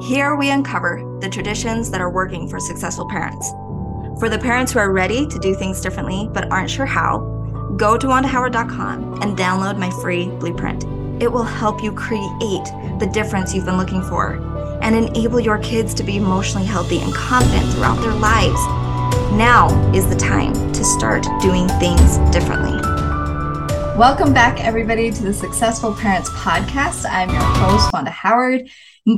Here we uncover the traditions that are working for successful parents. For the parents who are ready to do things differently but aren't sure how, go to wandahoward.com and download my free blueprint. It will help you create the difference you've been looking for and enable your kids to be emotionally healthy and confident throughout their lives. Now is the time to start doing things differently. Welcome back, everybody, to the Successful Parents Podcast. I'm your host, Wanda Howard.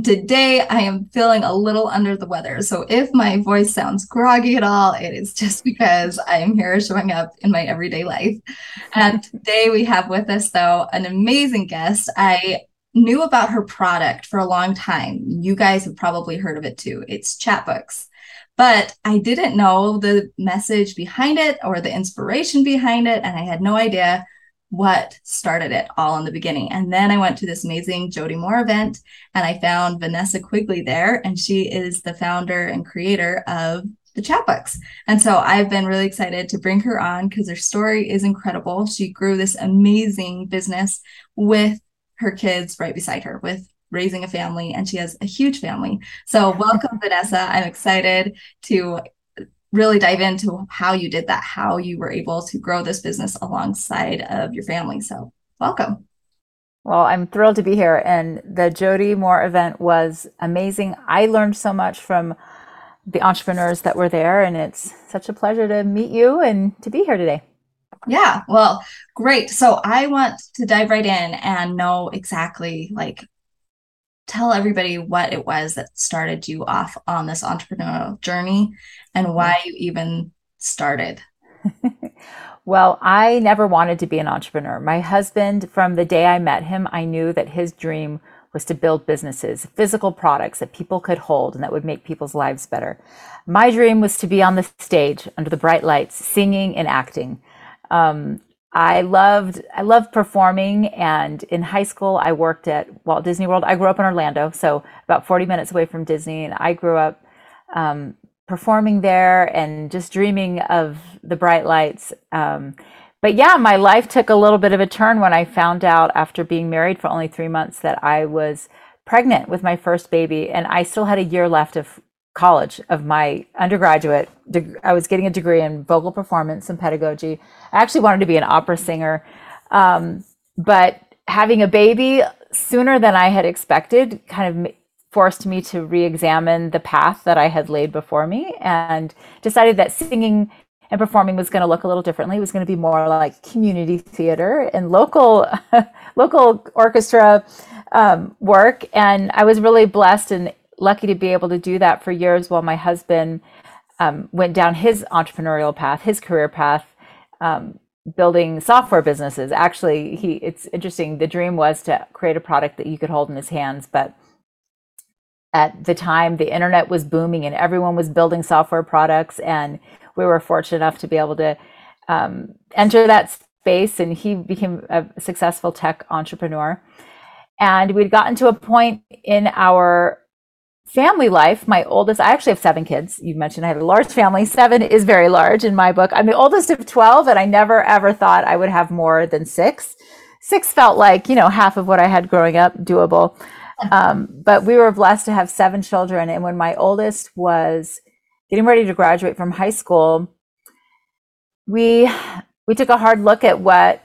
Today, I am feeling a little under the weather. So, if my voice sounds groggy at all, it is just because I am here showing up in my everyday life. And today, we have with us, though, an amazing guest. I knew about her product for a long time. You guys have probably heard of it too. It's Chatbooks but I didn't know the message behind it or the inspiration behind it. And I had no idea what started it all in the beginning. And then I went to this amazing Jody Moore event and I found Vanessa Quigley there, and she is the founder and creator of the chatbooks. And so I've been really excited to bring her on because her story is incredible. She grew this amazing business with her kids right beside her, with raising a family, and she has a huge family. So welcome, Vanessa. I'm excited to really dive into how you did that, how you were able to grow this business alongside of your family. So, welcome. Well, I'm thrilled to be here. And the Jody Moore event was amazing. I learned so much from the entrepreneurs that were there, and it's such a pleasure to meet you and to be here today. Yeah, well, great. So I want to dive right in and know exactly like tell everybody what it was that started you off on this entrepreneurial journey and why you even started. well, I never wanted to be an entrepreneur. My husband, from the day I met him, I knew that his dream was to build businesses, physical products that people could hold and that would make people's lives better. My dream was to be on the stage under the bright lights, singing and acting. Um, I loved I loved performing and in high school I worked at Walt Disney World. I grew up in Orlando, so about 40 minutes away from Disney and I grew up um, performing there and just dreaming of the bright lights. Um, but yeah, my life took a little bit of a turn when I found out after being married for only three months that I was pregnant with my first baby and I still had a year left of college of my undergraduate i was getting a degree in vocal performance and pedagogy. I actually wanted to be an opera singer um, but having a baby sooner than i had expected kind of forced me to re-examine the path that i had laid before me and decided that singing and performing was going to look a little differently. It was going to be more like community theater and local local orchestra um, work. And i was really blessed and lucky to be able to do that for years while my husband um, went down his entrepreneurial path, his career path, um, building software businesses. Actually, he it's interesting. The dream was to create a product that you could hold in his hands, but at the time the internet was booming and everyone was building software products and we were fortunate enough to be able to um, enter that space and he became a successful tech entrepreneur and we'd gotten to a point in our family life, my oldest, I actually have seven kids. You mentioned I had a large family. Seven is very large in my book. I'm the oldest of 12, and I never ever thought I would have more than six. Six felt like, you know, half of what I had growing up, doable. Um, but we were blessed to have seven children. And when my oldest was getting ready to graduate from high school, we we took a hard look at what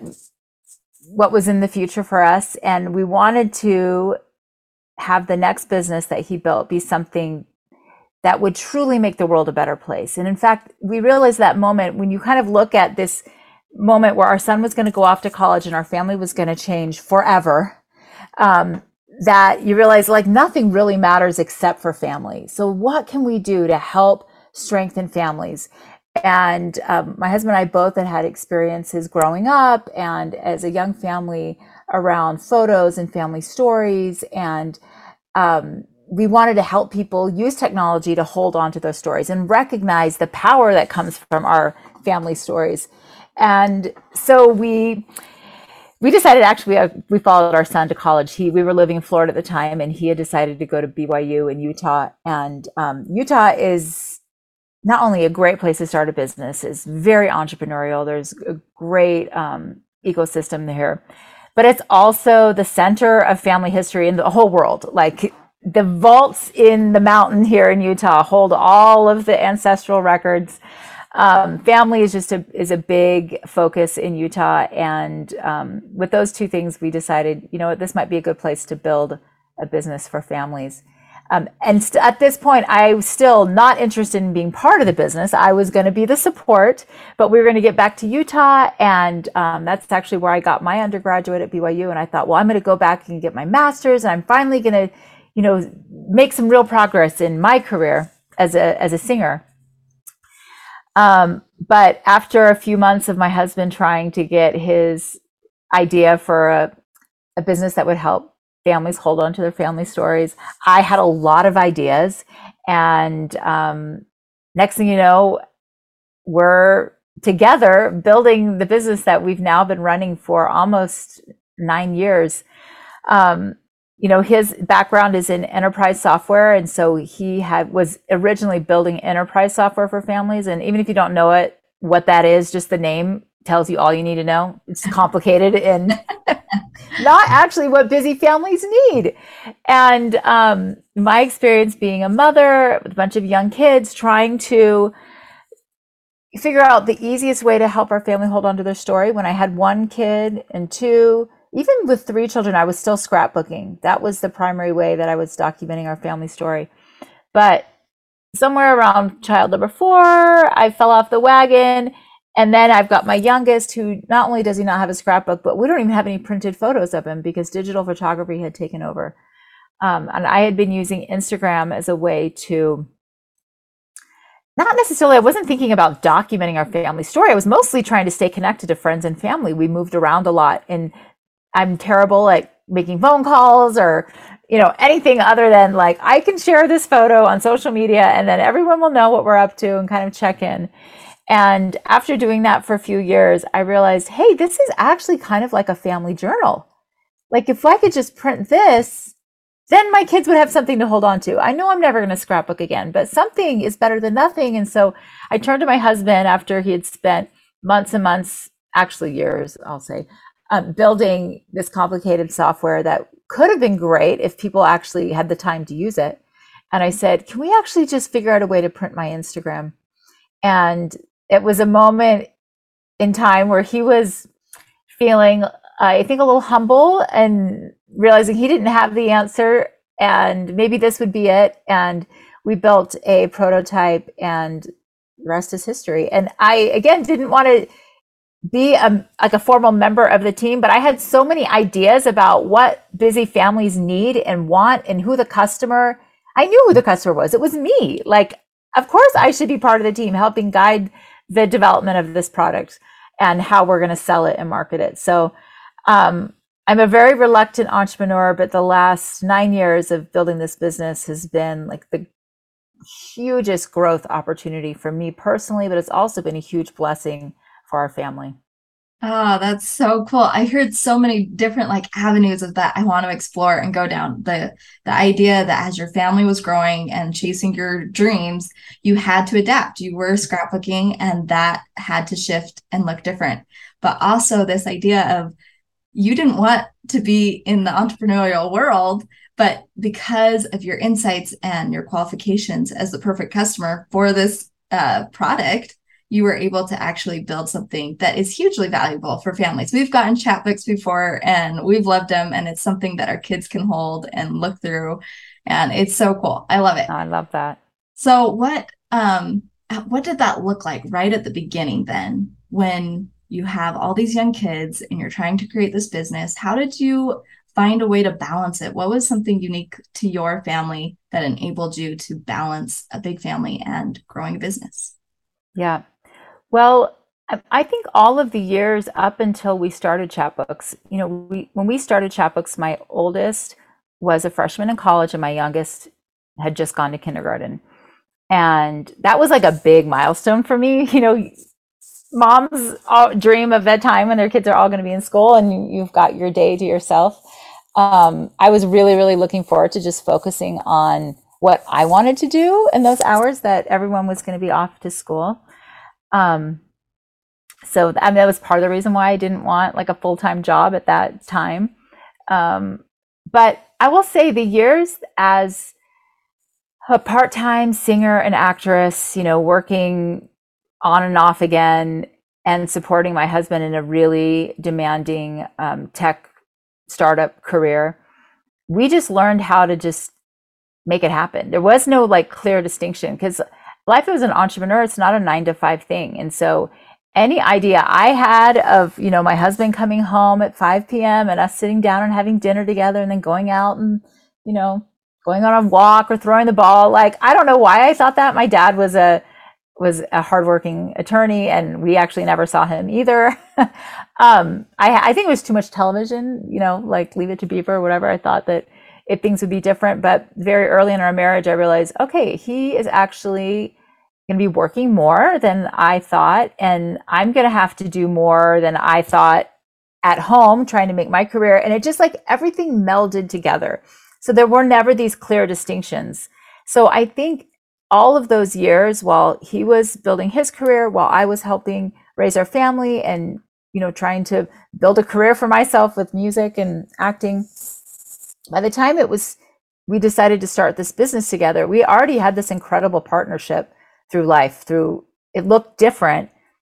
what was in the future for us and we wanted to have the next business that he built be something that would truly make the world a better place. And in fact, we realized that moment when you kind of look at this moment where our son was going to go off to college and our family was going to change forever. Um, that you realize like nothing really matters except for family. So, what can we do to help strengthen families? And um, my husband and I both had had experiences growing up and as a young family around photos and family stories. And um, we wanted to help people use technology to hold on to those stories and recognize the power that comes from our family stories. And so we we decided actually we, we followed our son to college. He we were living in Florida at the time, and he had decided to go to BYU in Utah. And um, Utah is not only a great place to start a business, is very entrepreneurial. There's a great um, ecosystem there but it's also the center of family history in the whole world. Like the vaults in the mountain here in Utah hold all of the ancestral records. Um, family is just a is a big focus in Utah, and um, with those two things, we decided, you know, what, this might be a good place to build a business for families. Um, and st- at this point, I was still not interested in being part of the business. I was going to be the support, but we were going to get back to Utah. And um, that's actually where I got my undergraduate at BYU. And I thought, well, I'm going to go back and get my master's. And I'm finally going to, you know, make some real progress in my career as a, as a singer. Um, but after a few months of my husband trying to get his idea for a, a business that would help families hold on to their family stories. I had a lot of ideas, and um, next thing you know, we're together building the business that we've now been running for almost nine years. Um, you know, his background is in enterprise software, and so he had was originally building enterprise software for families. And even if you don't know it, what that is, just the name tells you all you need to know. It's complicated and not actually what busy families need. And um, my experience being a mother with a bunch of young kids trying to figure out the easiest way to help our family hold on to their story. When I had one kid and two, even with three children, I was still scrapbooking. That was the primary way that I was documenting our family story. But somewhere around child number four, I fell off the wagon and then I've got my youngest who not only does he not have a scrapbook, but we don't even have any printed photos of him because digital photography had taken over. Um, and I had been using Instagram as a way to not necessarily, I wasn't thinking about documenting our family story. I was mostly trying to stay connected to friends and family. We moved around a lot, and I'm terrible at making phone calls or you know anything other than like i can share this photo on social media and then everyone will know what we're up to and kind of check in and after doing that for a few years, I realized, hey, this is actually kind of like a family journal. Like if I could just print this, then my kids would have something to hold on to. I know I'm never going to scrapbook again, but something is better than nothing. And so I turned to my husband after he had spent months and months, actually years, I'll say, um, building this complicated software that could have been great if people actually had the time to use it. And I said, can we actually just figure out a way to print my Instagram? And it was a moment in time where he was feeling, I think, a little humble and realizing he didn't have the answer and maybe this would be it. And we built a prototype and rest is history. And I, again, didn't want to be a, like a formal member of the team, but I had so many ideas about what busy families need and want and who the customer, I knew who the customer was. It was me. Like, of course I should be part of the team helping guide the development of this product and how we're going to sell it and market it. So um, I'm a very reluctant entrepreneur, but the last nine years of building this business has been like the hugest growth opportunity for me personally, but it's also been a huge blessing for our family. Oh, that's so cool. I heard so many different like avenues of that I want to explore and go down. The the idea that as your family was growing and chasing your dreams, you had to adapt. You were scrapbooking and that had to shift and look different. But also this idea of you didn't want to be in the entrepreneurial world, but because of your insights and your qualifications as the perfect customer for this uh, product, you were able to actually build something that is hugely valuable for families. We've gotten Chatbooks before and we've loved them, and it's something that our kids can hold and look through. And it's so cool. I love it. I love that. So what um what did that look like right at the beginning then when you have all these young kids and you're trying to create this business? How did you find a way to balance it? What was something unique to your family that enabled you to balance a big family and growing a business? Yeah. Well, I think all of the years up until we started Chatbooks, you know, we when we started Chatbooks, my oldest was a freshman in college and my youngest had just gone to kindergarten. And that was like a big milestone for me. You know, moms dream of bedtime when their kids are all going to be in school and you've got your day to yourself. Um, I was really, really looking forward to just focusing on what I wanted to do in those hours that everyone was going to be off to school. Um, so I mean, that was part of the reason why I didn't want like a full time job at that time. Um, but I will say the years as a part-time singer and actress, you know, working on and off again and supporting my husband in a really demanding um, tech startup career, we just learned how to just make it happen. There was no like clear distinction because life as an entrepreneur, it's not a nine to five thing. And so any idea I had of, you know, my husband coming home at 5 p.m. and us sitting down and having dinner together and then going out and, you know, going on a walk or throwing the ball. Like, I don't know why I thought that. My dad was a, was a hardworking attorney and we actually never saw him either. um, I, I think it was too much television, you know, like Leave It to Beaver or whatever. I thought that if things would be different, but very early in our marriage, I realized, okay, he is actually going to be working more than I thought. And I'm going to have to do more than I thought at home trying to make my career. And it just like everything melded together. So there were never these clear distinctions. So I think all of those years while he was building his career, while I was helping raise our family and, you know, trying to build a career for myself with music and acting, by the time it was, we decided to start this business together, we already had this incredible partnership through life through it looked different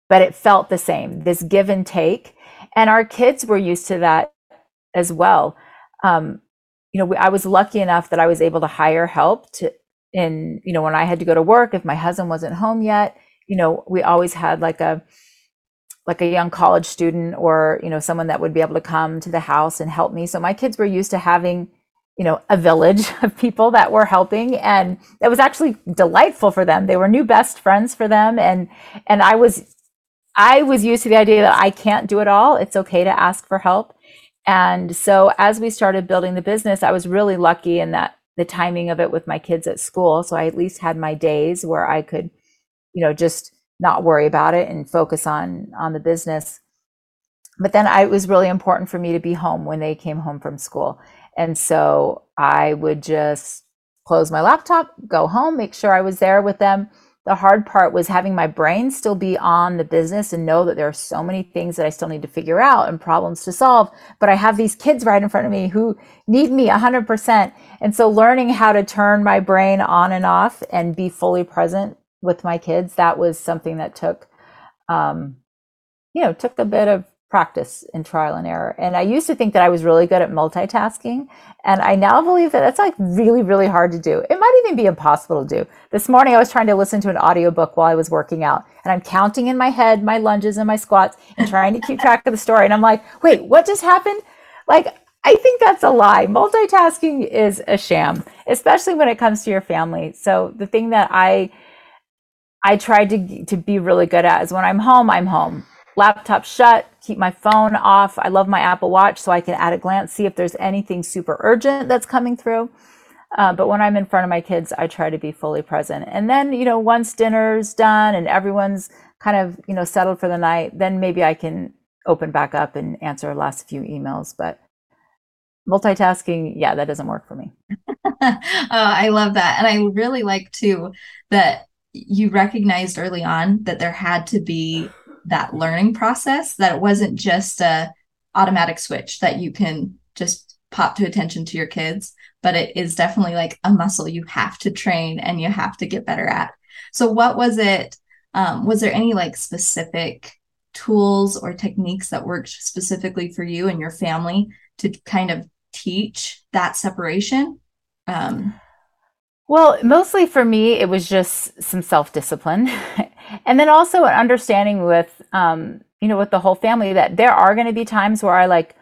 but it felt the same this give and take. And our kids were used to that as well. Um, you know we, i was lucky enough that i was able to hire help to in you know when i had to go to work if my husband wasn't home yet you know we always had like a like a young college student or you know someone that would be able to come to the house and help me. So my kids were used to having you know a village of people that were helping and it was actually delightful for them. They were new best friends for them and and i was i was used to the idea that i can't do it all. It's okay to ask for help. And so as we started building the business i was really lucky in that the timing of it with my kids at school. So i at least had my days where i could you know just not worry about it and focus on on the business but then I, it was really important for me to be home when they came home from school and so I would just close my laptop, go home, make sure I was there with them. The hard part was having my brain still be on the business and know that there are so many things that I still need to figure out and problems to solve. But I have these kids right in front of me who need me 100%. And so learning how to turn my brain on and off and be fully present with my kids, that was something that took, um, you know, took a bit of practice and trial and error. And I used to think that I was really good at multitasking. And I now believe that that's like really, really hard to do. It might even be impossible to do. This morning I was trying to listen to an audiobook while I was working out and I'm counting in my head my lunges and my squats and trying to keep track of the story. And I'm like, wait, what just happened? Like, I think that's a lie. Multitasking is a sham, especially when it comes to your family. So the thing that I I tried to to be really good at is when I'm home, I'm home laptop shut, keep my phone off. I love my Apple Watch so I can at a glance see if there's anything super urgent that's coming through. Uh, but when I'm in front of my kids, I try to be fully present. And then, you know, once dinner's done and everyone's kind of, you know, settled for the night, then maybe I can open back up and answer the last few emails. But multitasking, yeah, that doesn't work for me. uh, I love that. And I really like too that you recognized early on that there had to be that learning process that it wasn't just a automatic switch that you can just pop to attention to your kids but it is definitely like a muscle you have to train and you have to get better at. So what was it um, was there any like specific tools or techniques that worked specifically for you and your family to kind of teach that separation? Um, well, mostly for me, it was just some self discipline. and then also an understanding with, um, you know, with the whole family that there are going to be times where I like,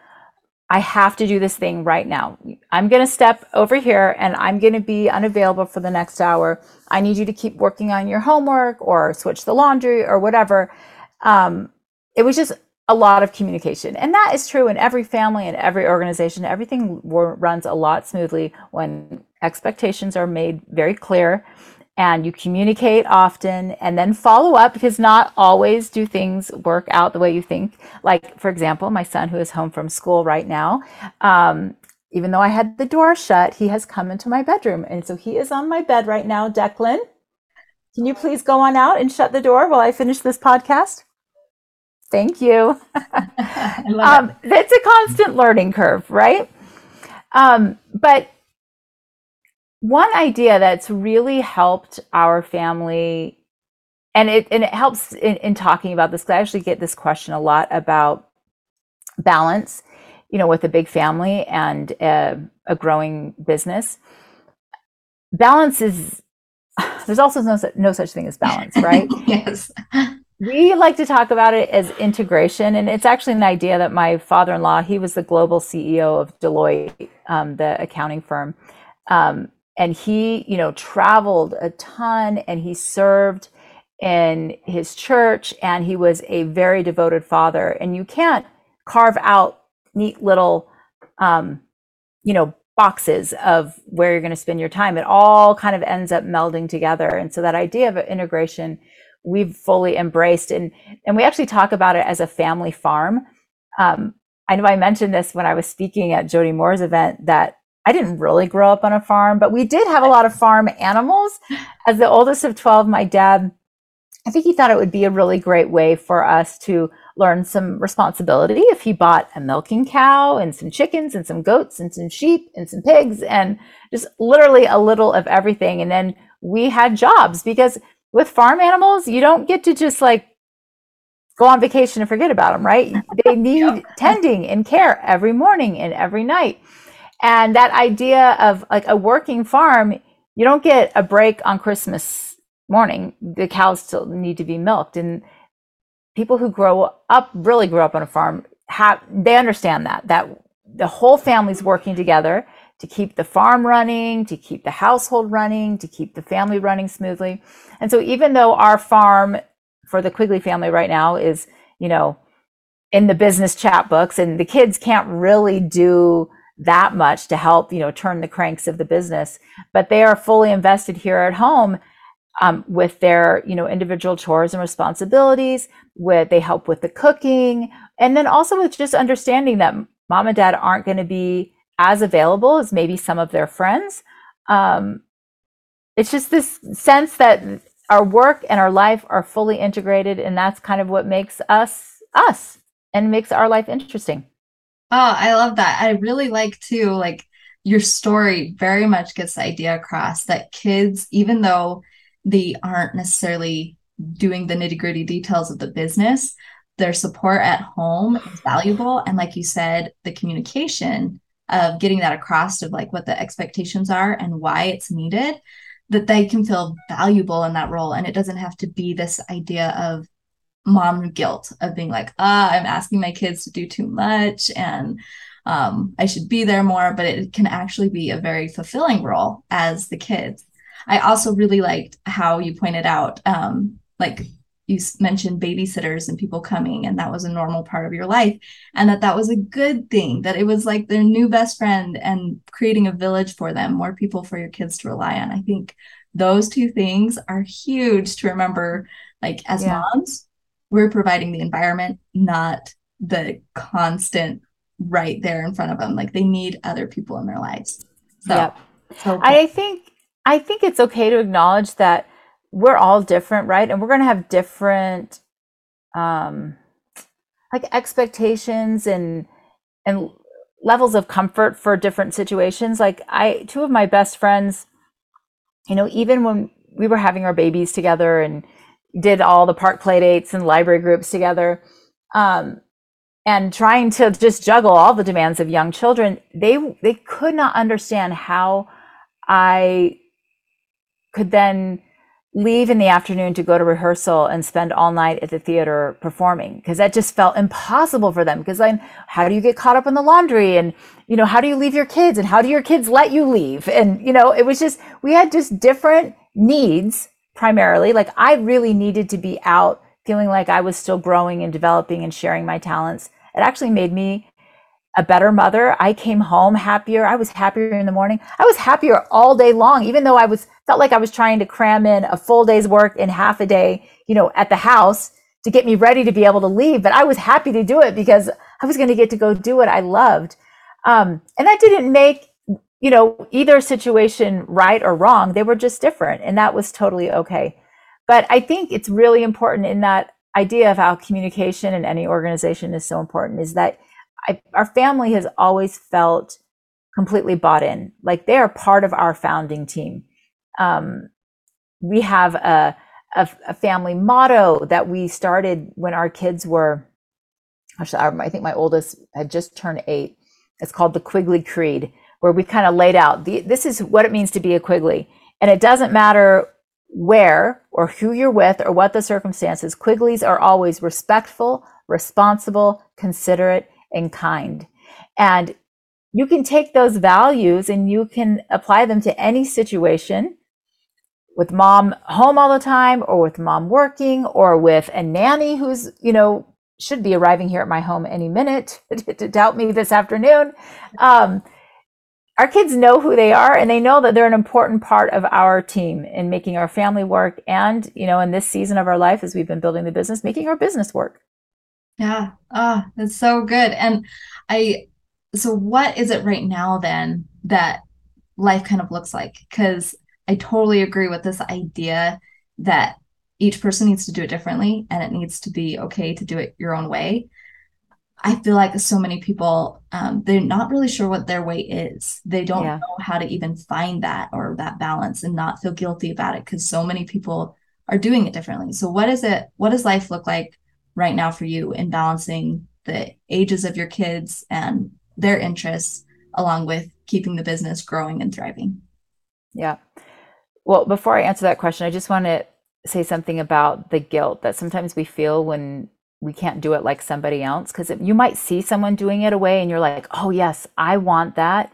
I have to do this thing right now. I'm going to step over here and I'm going to be unavailable for the next hour. I need you to keep working on your homework or switch the laundry or whatever. Um, it was just a lot of communication. And that is true in every family and every organization. Everything runs a lot smoothly when expectations are made very clear and you communicate often and then follow up because not always do things work out the way you think. Like, for example, my son who is home from school right now, um, even though I had the door shut, he has come into my bedroom. And so he is on my bed right now. Declan, can you please go on out and shut the door while I finish this podcast? Thank you. um, it's a constant learning curve, right? Um, but one idea that's really helped our family, and it and it helps in, in talking about this. Because I actually get this question a lot about balance, you know, with a big family and a, a growing business. Balance is there's also no, no such thing as balance, right? yes. We like to talk about it as integration, and it's actually an idea that my father-in-law, he was the global CEO of Deloitte, um, the accounting firm, um, and he, you know, traveled a ton, and he served in his church, and he was a very devoted father. And you can't carve out neat little, um, you know, boxes of where you're going to spend your time. It all kind of ends up melding together, and so that idea of integration we've fully embraced and and we actually talk about it as a family farm um, i know i mentioned this when i was speaking at jody moore's event that i didn't really grow up on a farm but we did have a lot of farm animals as the oldest of 12 my dad i think he thought it would be a really great way for us to learn some responsibility if he bought a milking cow and some chickens and some goats and some sheep and some pigs and just literally a little of everything and then we had jobs because with farm animals, you don't get to just like go on vacation and forget about them, right? They need tending and care every morning and every night. And that idea of like a working farm, you don't get a break on Christmas morning. The cows still need to be milked. And people who grow up, really grow up on a farm, have they understand that, that the whole family's working together to keep the farm running, to keep the household running, to keep the family running smoothly. And so even though our farm for the Quigley family right now is, you know, in the business Chatbooks and the kids can't really do that much to help, you know, turn the cranks of the business, but they are fully invested here at home um, with their, you know, individual chores and responsibilities. With they help with the cooking, and then also with just understanding that mom and dad aren't going to be as available as maybe some of their friends. Um, it's just this sense that our work and our life are fully integrated, and that's kind of what makes us us and makes our life interesting. Oh, I love that. I really like to like your story very much gets the idea across that kids, even though they aren't necessarily doing the nitty gritty details of the business, their support at home is valuable. And like you said, the communication of getting that across of like what the expectations are and why it's needed that they can feel valuable in that role and it doesn't have to be this idea of mom guilt of being like ah i'm asking my kids to do too much and um, i should be there more but it can actually be a very fulfilling role as the kids i also really liked how you pointed out um, like you mentioned babysitters and people coming and that was a normal part of your life and that that was a good thing that it was like their new best friend and creating a village for them more people for your kids to rely on i think those two things are huge to remember like as yeah. moms we're providing the environment not the constant right there in front of them like they need other people in their lives so, yep. so i think i think it's okay to acknowledge that we're all different, right? And we're going to have different um like expectations and and levels of comfort for different situations. Like I two of my best friends, you know, even when we were having our babies together and did all the park play dates and library groups together, um, and trying to just juggle all the demands of young children, they they could not understand how I could then leave in the afternoon to go to rehearsal and spend all night at the theater performing because that just felt impossible for them because then how do you get caught up in the laundry? And you know how do you leave your kids? And how do your kids let you leave? And you know it was just we had just different needs primarily like i really needed to be out feeling like i was still growing and developing and sharing my talents it actually made me a better mother. I came home happier. I was happier in the morning. I was happier all day long, even though I was felt like I was trying to cram in a full day's work in half a day, you know, at the house to get me ready to be able to leave. But I was happy to do it because I was going to get to go do what I loved. Um, and that didn't make, you know, either situation right or wrong. They were just different. And that was totally okay. But I think it's really important in that idea of how communication in any organization is so important is that I, our family has always felt completely bought in. Like they are part of our founding team. Um, we have a, a, a, family motto that we started when our kids were, actually, I think my oldest had just turned eight. It's called the Quigley Creed, where we kind of laid out the, this is what it means to be a Quigley. And it doesn't matter where or who you're with or what the circumstances, Quigleys are always respectful, responsible, considerate, and kind. And you can take those values and you can apply them to any situation with mom home all the time or with mom working or with a nanny who's, you know, should be arriving here at my home any minute to, help me this afternoon. Um, our kids know who they are and they know that they're an important part of our team in making our family work and you know in this season of our life as we've been building the business making our business work. Yeah. Ah oh, that's so good. And i so what is it right now then that life kind of looks like? Because i totally agree with this idea that each person needs to do it differently and it needs to be okay to do it your own way I feel like so many people um, they're not really sure what their way is. They don't yeah. know how to even find that or that balance and not feel guilty about it because so many people are doing it differently. So what is it? What does life look like right now for you in balancing the ages of your kids and their interests along with keeping the business growing and thriving? Yeah. Well, before I answer that question, I just want to say something about the guilt that sometimes we feel when we can't do it like somebody else because you might see someone doing it away and you're like oh yes i want that.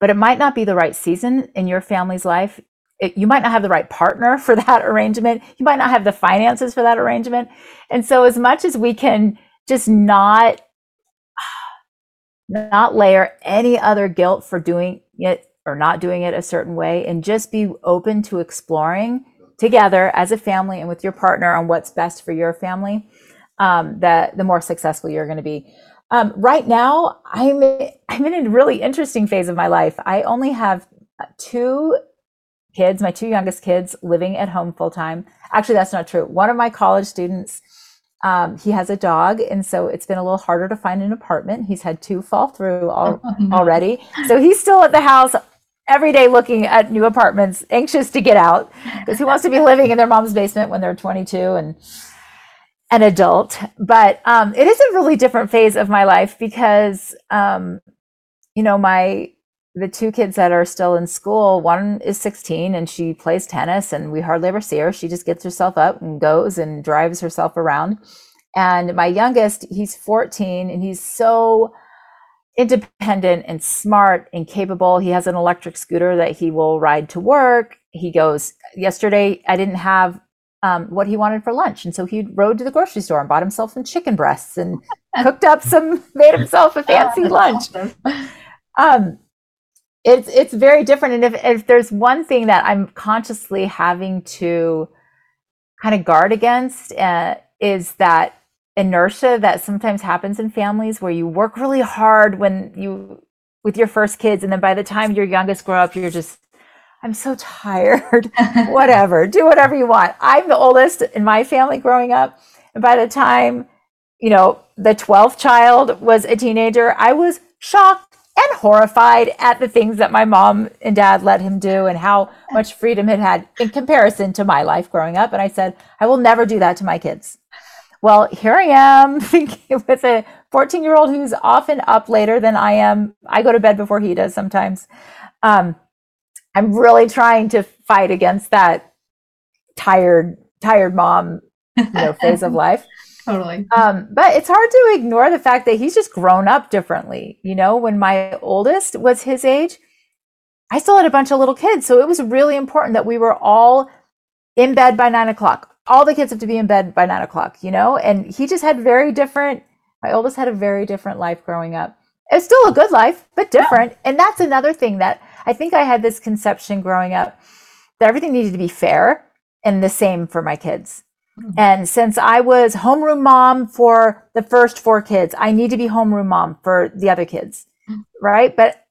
But it might not be the right season in your family's life. It, you might not have the right partner for that arrangement. You might not have the finances for that arrangement. And so as much as we can just not not layer any other guilt for doing it or not doing it a certain way and just be open to exploring together as a family and with your partner on what's best for your family um, the the more successful you're going to be. Um, right now, I'm I'm in a really interesting phase of my life. I only have two kids, my two youngest kids, living at home full time. Actually, that's not true. One of my college students, um, he has a dog, and so it's been a little harder to find an apartment. He's had two fall through all, oh, already, so he's still at the house every day looking at new apartments, anxious to get out because he wants to be living in their mom's basement when they're 22 and an adult, but um, it is a really different phase of my life because, um, you know, my the two kids that are still in school, one is 16 and she plays tennis, and we hardly ever see her. She just gets herself up and goes and drives herself around. And my youngest, he's 14 and he's so independent and smart and capable. He has an electric scooter that he will ride to work. He goes, Yesterday, I didn't have um, what he wanted for lunch. And so he rode to the grocery store and bought himself some chicken breasts and cooked up some, made himself a fancy lunch. Um, it's it's very different. And if, if there's one thing that I'm consciously having to kind of guard against, uh, is that inertia that sometimes happens in families where you work really hard when you with your first kids, and then by the time your youngest grow up, you're just I'm so tired. whatever, do whatever you want. I'm the oldest in my family growing up. And by the time, you know, the 12th child was a teenager, I was shocked and horrified at the things that my mom and dad let him do and how much freedom it had in comparison to my life growing up. And I said, I will never do that to my kids. Well, here I am with a 14 year old who's often up later than I am. I go to bed before he does sometimes. Um, I'm really trying to fight against that tired, tired mom, you know, phase of life. Totally. Um, but it's hard to ignore the fact that he's just grown up differently. You know, when my oldest was his age, I still had a bunch of little kids. So it was really important that we were all in bed by nine o'clock. All the kids have to be in bed by nine o'clock, you know? And he just had very different, my oldest had a very different life growing up. It's still a good life, but different. Yeah. And that's another thing that I think I had this conception growing up that everything needed to be fair and the same for my kids. Mm-hmm. And since I was homeroom mom for the first four kids, I need to be homeroom mom for the other kids. Mm-hmm. Right. But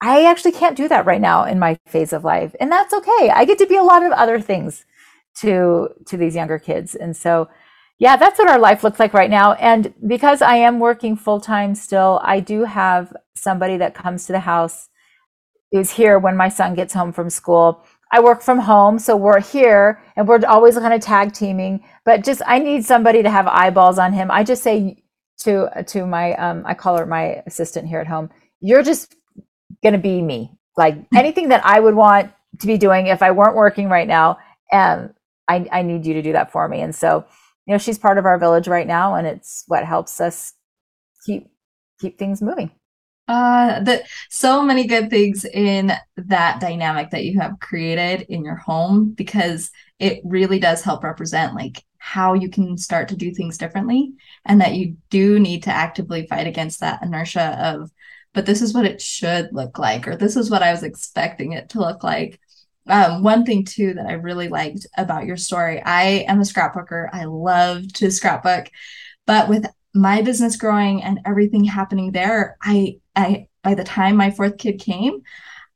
I actually can't do that right now in my phase of life. And that's okay. I get to be a lot of other things to to these younger kids. And so yeah, that's what our life looks like right now. And because I am working full time still, I do have somebody that comes to the house is here when my son gets home from school. I work from home, so we're here and we're always kind of tag teaming. But just I need somebody to have eyeballs on him. I just say to to my um, I call her my assistant here at home. You're just gonna be me. Like anything that I would want to be doing if I weren't working right now, and um, I I need you to do that for me. And so you know she's part of our village right now, and it's what helps us keep keep things moving. Uh, that so many good things in that dynamic that you have created in your home because it really does help represent like how you can start to do things differently and that you do need to actively fight against that inertia of but this is what it should look like or this is what i was expecting it to look like. Um, one thing too that i really liked about your story i am a scrapbooker. I love to scrapbook but with my business growing and everything happening there i i by the time my fourth kid came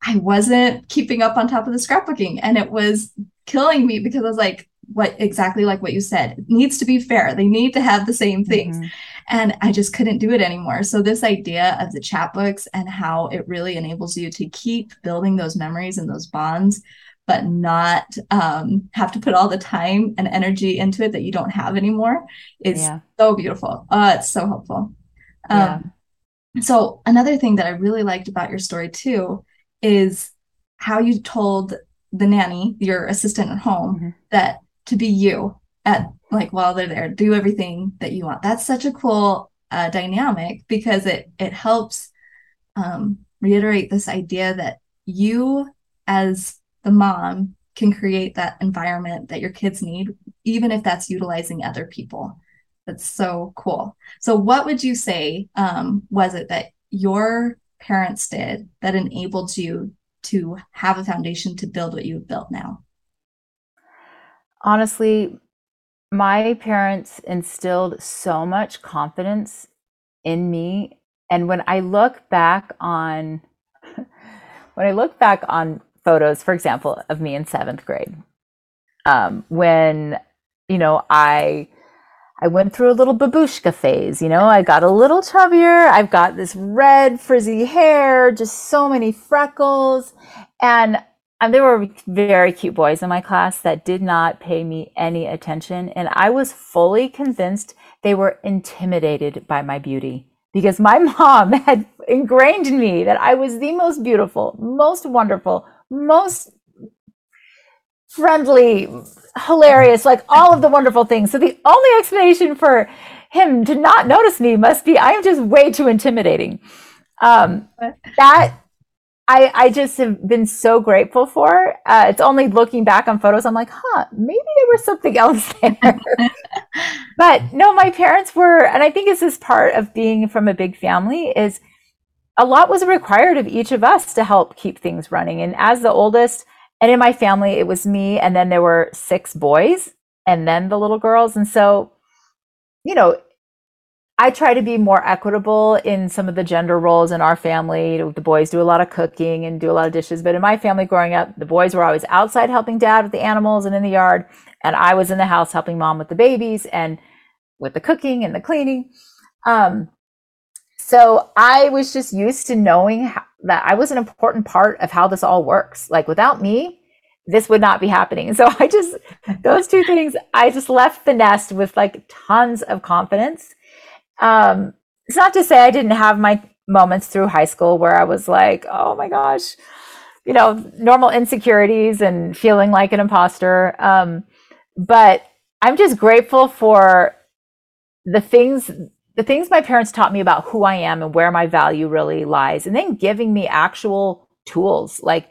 i wasn't keeping up on top of the scrapbooking. And it was killing me because i was like what exactly like what you said it needs to be fair. They need to have the same things. Mm-hmm. and i just couldn't do it anymore. So this idea of the Chatbooks and how it really enables you to keep building those memories and those bonds but not um, have to put all the time and energy into it that you don't have anymore is yeah. so beautiful uh, it's so helpful um, yeah. so another thing that i really liked about your story too is how you told the nanny your assistant at home mm-hmm. that to be you at like while they're there do everything that you want that's such a cool uh, dynamic because it it helps um, reiterate this idea that you as the mom can create that environment that your kids need even if that's utilizing other people. That's so cool. So what would you say um, was it that your parents did that enabled you to have a foundation to build what you've built now? Honestly, my parents instilled so much confidence in me. And when I look back on, when I look back on photos, for example, of me in seventh grade, um, when, you know, I, I went through a little babushka phase, you know, I got a little chubbier. I've got this red frizzy hair, just so many freckles. And and there were very cute boys in my class that did not pay me any attention. And I was fully convinced they were intimidated by my beauty because my mom had ingrained in me that I was the most beautiful, most wonderful, most friendly, hilarious, like all of the wonderful things. So the only explanation for him to not notice me must be I'm just way too intimidating. Um, that I, I just have been so grateful for. Uh, it's only looking back on photos, I'm like, huh, maybe there was something else there. but no, my parents were, and I think this is part of being from a big family, is a lot was required of each of us to help keep things running. And as the oldest, and in my family, it was me, and then there were six boys, and then the little girls. And so, you know, I try to be more equitable in some of the gender roles in our family. The boys do a lot of cooking and do a lot of dishes, but in my family growing up, the boys were always outside helping dad with the animals and in the yard, and I was in the house helping mom with the babies and with the cooking and the cleaning. Um, so I was just used to knowing how, that I was an important part of how this all works. Like without me, this would not be happening. So I just those two things, I just left the nest with like tons of confidence um, it's not to say I didn't have my moments through high school where I was like, oh my gosh, you know, normal insecurities and feeling like an imposter. Um, but I'm just grateful for the things the things my parents taught me about who I am and where my value really lies, and then giving me actual tools, like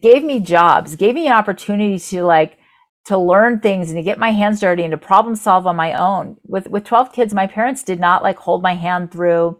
gave me jobs, gave me an opportunity to like to learn things and to get my hands dirty and to problem solve on my own. With with 12 kids, my parents did not like hold my hand through,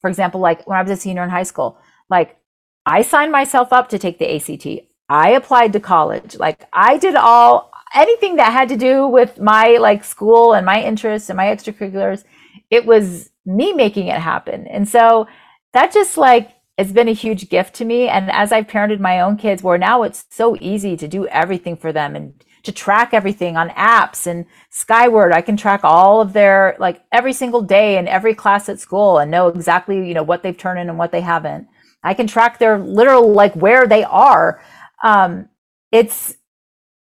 for example, like when I was a senior in high school, like I signed myself up to take the ACT. I applied to college. Like I did all anything that had to do with my like school and my interests and my extracurriculars. It was me making it happen. And so that just like it's been a huge gift to me. And as I've parented my own kids, where now it's so easy to do everything for them and to track everything on apps and Skyward. I can track all of their like every single day in every class at school and know exactly, you know, what they've turned in and what they haven't. I can track their literal like where they are. Um, it's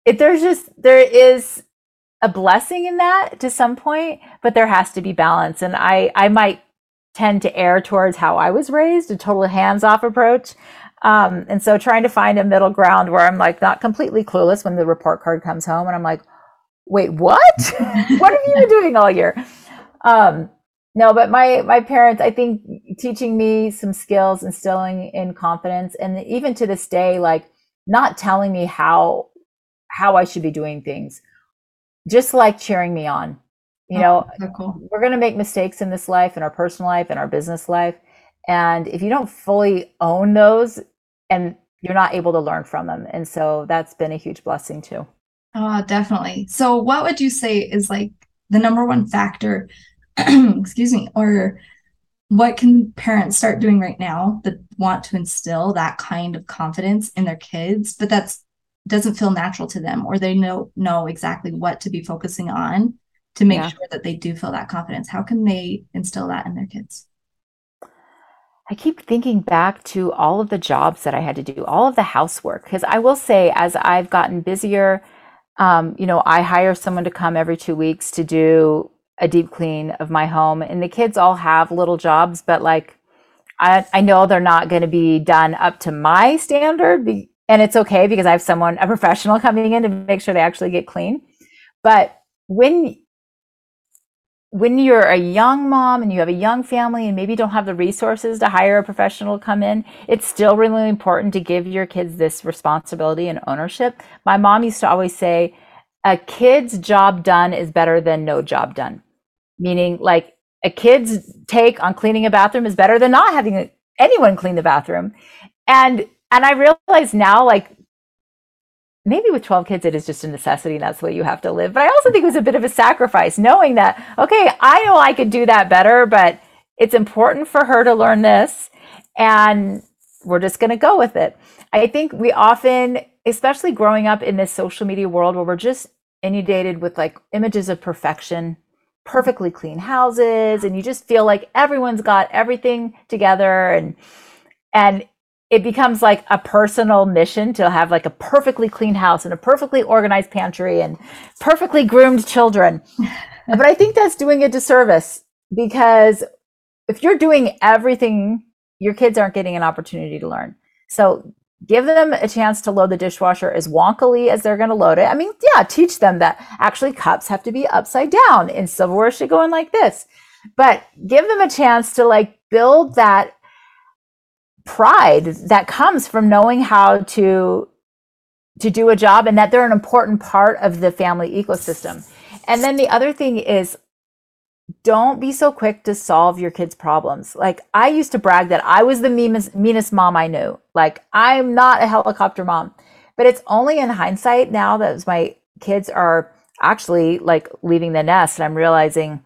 it there's just there is a blessing in that to some point, but there has to be balance. And I I might tend to err towards how I was raised, a total hands off approach. Um, and so trying to find a middle ground where I'm like not completely clueless when the report card comes home and I'm like, wait, what? what have you been doing all year? Um, no, but my my parents, I think, teaching me some skills, instilling in confidence, and even to this day, like not telling me how how I should be doing things, just like cheering me on. You oh, know, so cool. we're going to make mistakes in this life, in our personal life, in our business life, and if you don't fully own those, and you're not able to learn from them, and so that's been a huge blessing too. Oh, definitely. So, what would you say is like the number one factor excuse me, or what can parents start doing right now that want to instill that kind of confidence in their kids, but that's doesn't feel natural to them, or they know know exactly what to be focusing on to make yeah. sure that they do feel that confidence. How can they instill that in their kids? I keep thinking back to all of the jobs that I had to do, all of the housework. Because I will say, as I've gotten busier, um, you know, I hire someone to come every two weeks to do a deep clean of my home and the kids all have little jobs but like i, I know they're not going to be done up to my standard and it's okay because i have someone a professional coming in to make sure they actually get clean but when when you're a young mom and you have a young family and maybe don't have the resources to hire a professional to come in, it's still really important to give your kids this responsibility and ownership. My mom used to always say, a kid's job done is better than no job done meaning like a kid's take on cleaning a bathroom is better than not having anyone clean the bathroom. And and I realize now like maybe with 12 kids it is just a necessity and that's the way you have to live. But i also think it was a bit of a sacrifice knowing that okay i know i could do that better but it's important for her to learn this and we're just going to go with it. I think we often especially growing up in this social media world where we're just inundated with like images of perfection perfectly clean houses and you just feel like everyone's got everything together and and it becomes like a personal mission to have like a perfectly clean house and a perfectly organized pantry and perfectly groomed children. but I think that's doing a disservice because if you're doing everything, your kids aren't getting an opportunity to learn. So give them a chance to load the dishwasher as wonkily as they're going to load it. I mean, yeah, teach them that actually cups have to be upside down and silverware should go in like this. But give them a chance to like build that pride that comes from knowing how to to do a job and that they're an important part of the family ecosystem. And then the other thing is don't be so quick to solve your kids' problems. Like I used to brag that I was the meanest, meanest mom I knew. Like I'm not a helicopter mom, but it's only in hindsight now that my kids are actually like leaving the nest and I'm realizing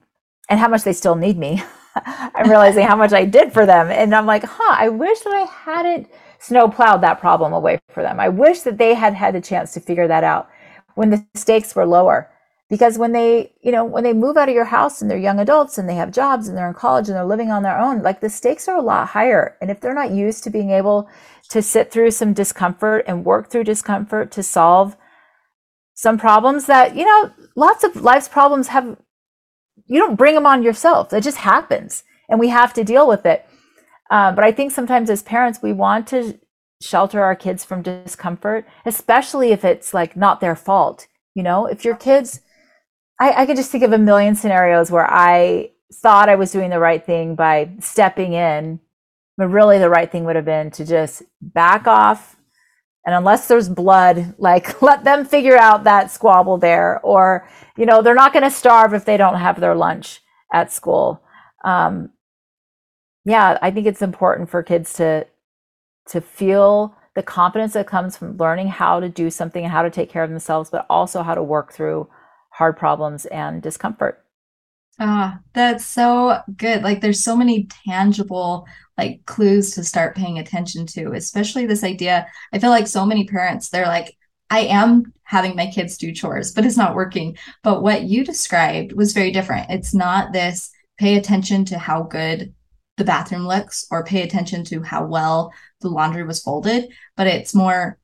and how much they still need me. I'm realizing how much I did for them. And I'm like, huh, I wish that I hadn't snow plowed that problem away for them. I wish that they had had a chance to figure that out when the stakes were lower because when they you know when they move out of your house and they're young adults and they have jobs and they're in college and they're living on their own like the stakes are a lot higher and if they're not used to being able to sit through some discomfort and work through discomfort to solve some problems that you know lots of life's problems have you don't bring them on yourself it just happens and we have to deal with it um, but i think sometimes as parents we want to shelter our kids from discomfort especially if it's like not their fault you know if your kids I, I could just think of a million scenarios where I thought I was doing the right thing by stepping in, but really the right thing would have been to just back off. And unless there's blood, like let them figure out that squabble there. Or, you know, they're not going to starve if they don't have their lunch at school. Um, yeah, I think it's important for kids to to feel the confidence that comes from learning how to do something and how to take care of themselves, but also how to work through hard problems and discomfort. Ah, that's so good. Like there's so many tangible like clues to start paying attention to, especially this idea. I feel like so many parents, they're like, I am having my kids do chores, but it's not working. But what you described was very different. It's not this pay attention to how good the bathroom looks or pay attention to how well the laundry was folded, but it's more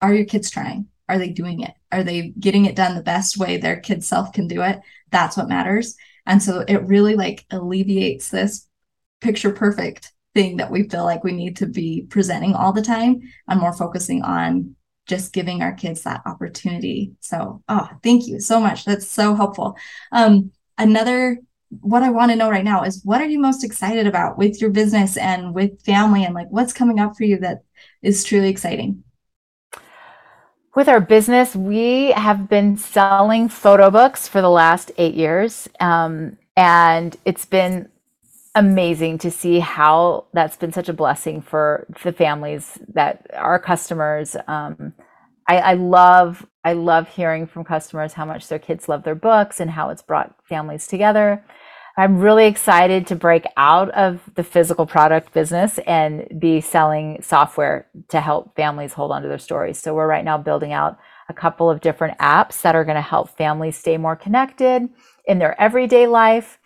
are your kids trying? Are they doing it? Are they getting it done the best way their kid self can do it? That's what matters. And so it really like alleviates this picture perfect thing that we feel like we need to be presenting all the time and more focusing on just giving our kids that opportunity. So, oh, thank you so much. That's so helpful. Um, another what I want to know right now is what are you most excited about with your business and with family and like what's coming up for you that is truly exciting? With our business, we have been selling photo books for the last eight years. Um, and it's been amazing to see how that's been such a blessing for the families that our customers. Um, I, I love I love hearing from customers how much their kids love their books and how it's brought families together. I'm really excited to break out of the physical product business and be selling software to help families hold on to their stories. So we're right now building out a couple of different apps that are going to help families stay more connected in their everyday life.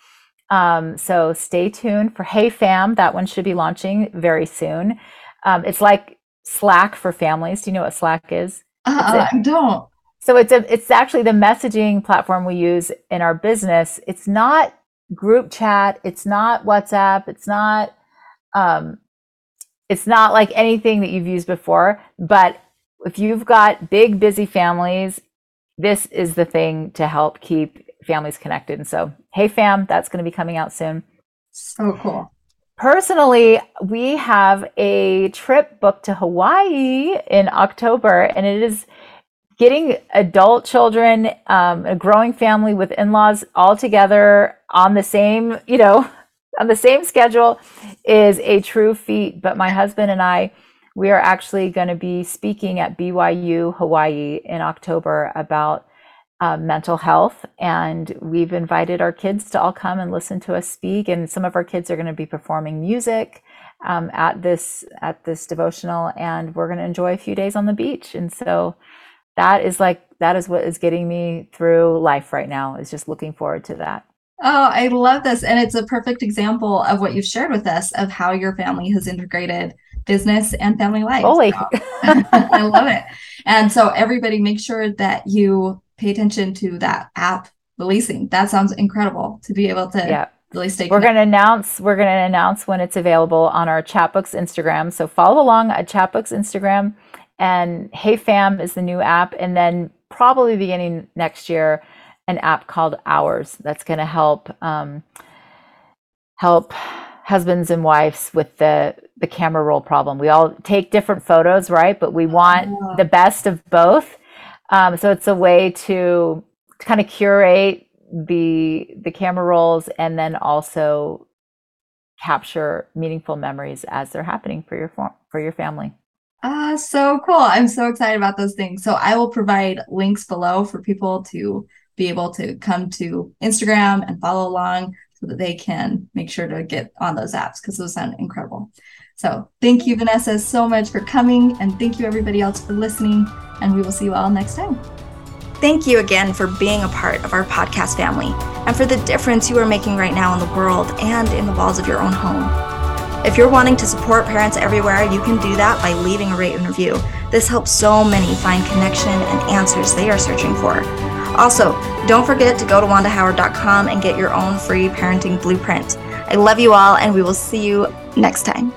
Um, so stay tuned for Hey Fam. That one should be launching very soon. Um, it's like Slack for families. Do you know what Slack is? Uh, I don't. So it's a it's actually the messaging platform we use in our business. It's not group chat. It's not WhatsApp. It's not um, it's not like anything that you've used before. But if you've got big busy families, this is the thing to help keep families connected. And so, hey fam, that's going to be coming out soon. So cool. Personally, we have a trip booked to Hawaii in October, and it is getting adult children, um, a growing family with in-laws all together on the same, you know, on the same schedule is a true feat. But my husband and I, we are actually going to be speaking at BYU Hawaii in October about uh, mental health, and we've invited our kids to all come and listen to us speak. And some of our kids are going to be performing music um, at this at this devotional, and we're going to enjoy a few days on the beach. And so that is like that is what is getting me through life right now is just looking forward to that oh i love this and it's a perfect example of what you've shared with us of how your family has integrated business and family life Holy. So, i love it and so everybody make sure that you pay attention to that app releasing that sounds incredible to be able to yeah really stay we're going to announce we're going to announce when it's available on our chatbooks instagram so follow along at chatbooks instagram and Hey Fam is the new app. And then probably beginning next year, an app called Ours that's going to help um, help husbands and wives with the the camera roll problem. We all take different photos, right? But we want oh. the best of both. Um, so it's a way to, kind of curate the the camera rolls and then also capture meaningful memories as they're happening for your for your family. Ah, so cool. I'm so excited about those things. So I will provide links below for people to be able to come to Instagram and follow along so that they can make sure to get on those apps because those sound incredible. So thank you, Vanessa, so much for coming. And thank you, everybody else, for listening. And we will see you all next time. Thank you again for being a part of our podcast family and for the difference you are making right now in the world and in the walls of your own home. If you're wanting to support parents everywhere, you can do that by leaving a rate and review. This helps so many find connection and answers they are searching for. Also, don't forget to go to wandahoward.com and get your own free parenting blueprint. I love you all, and we will see you next time.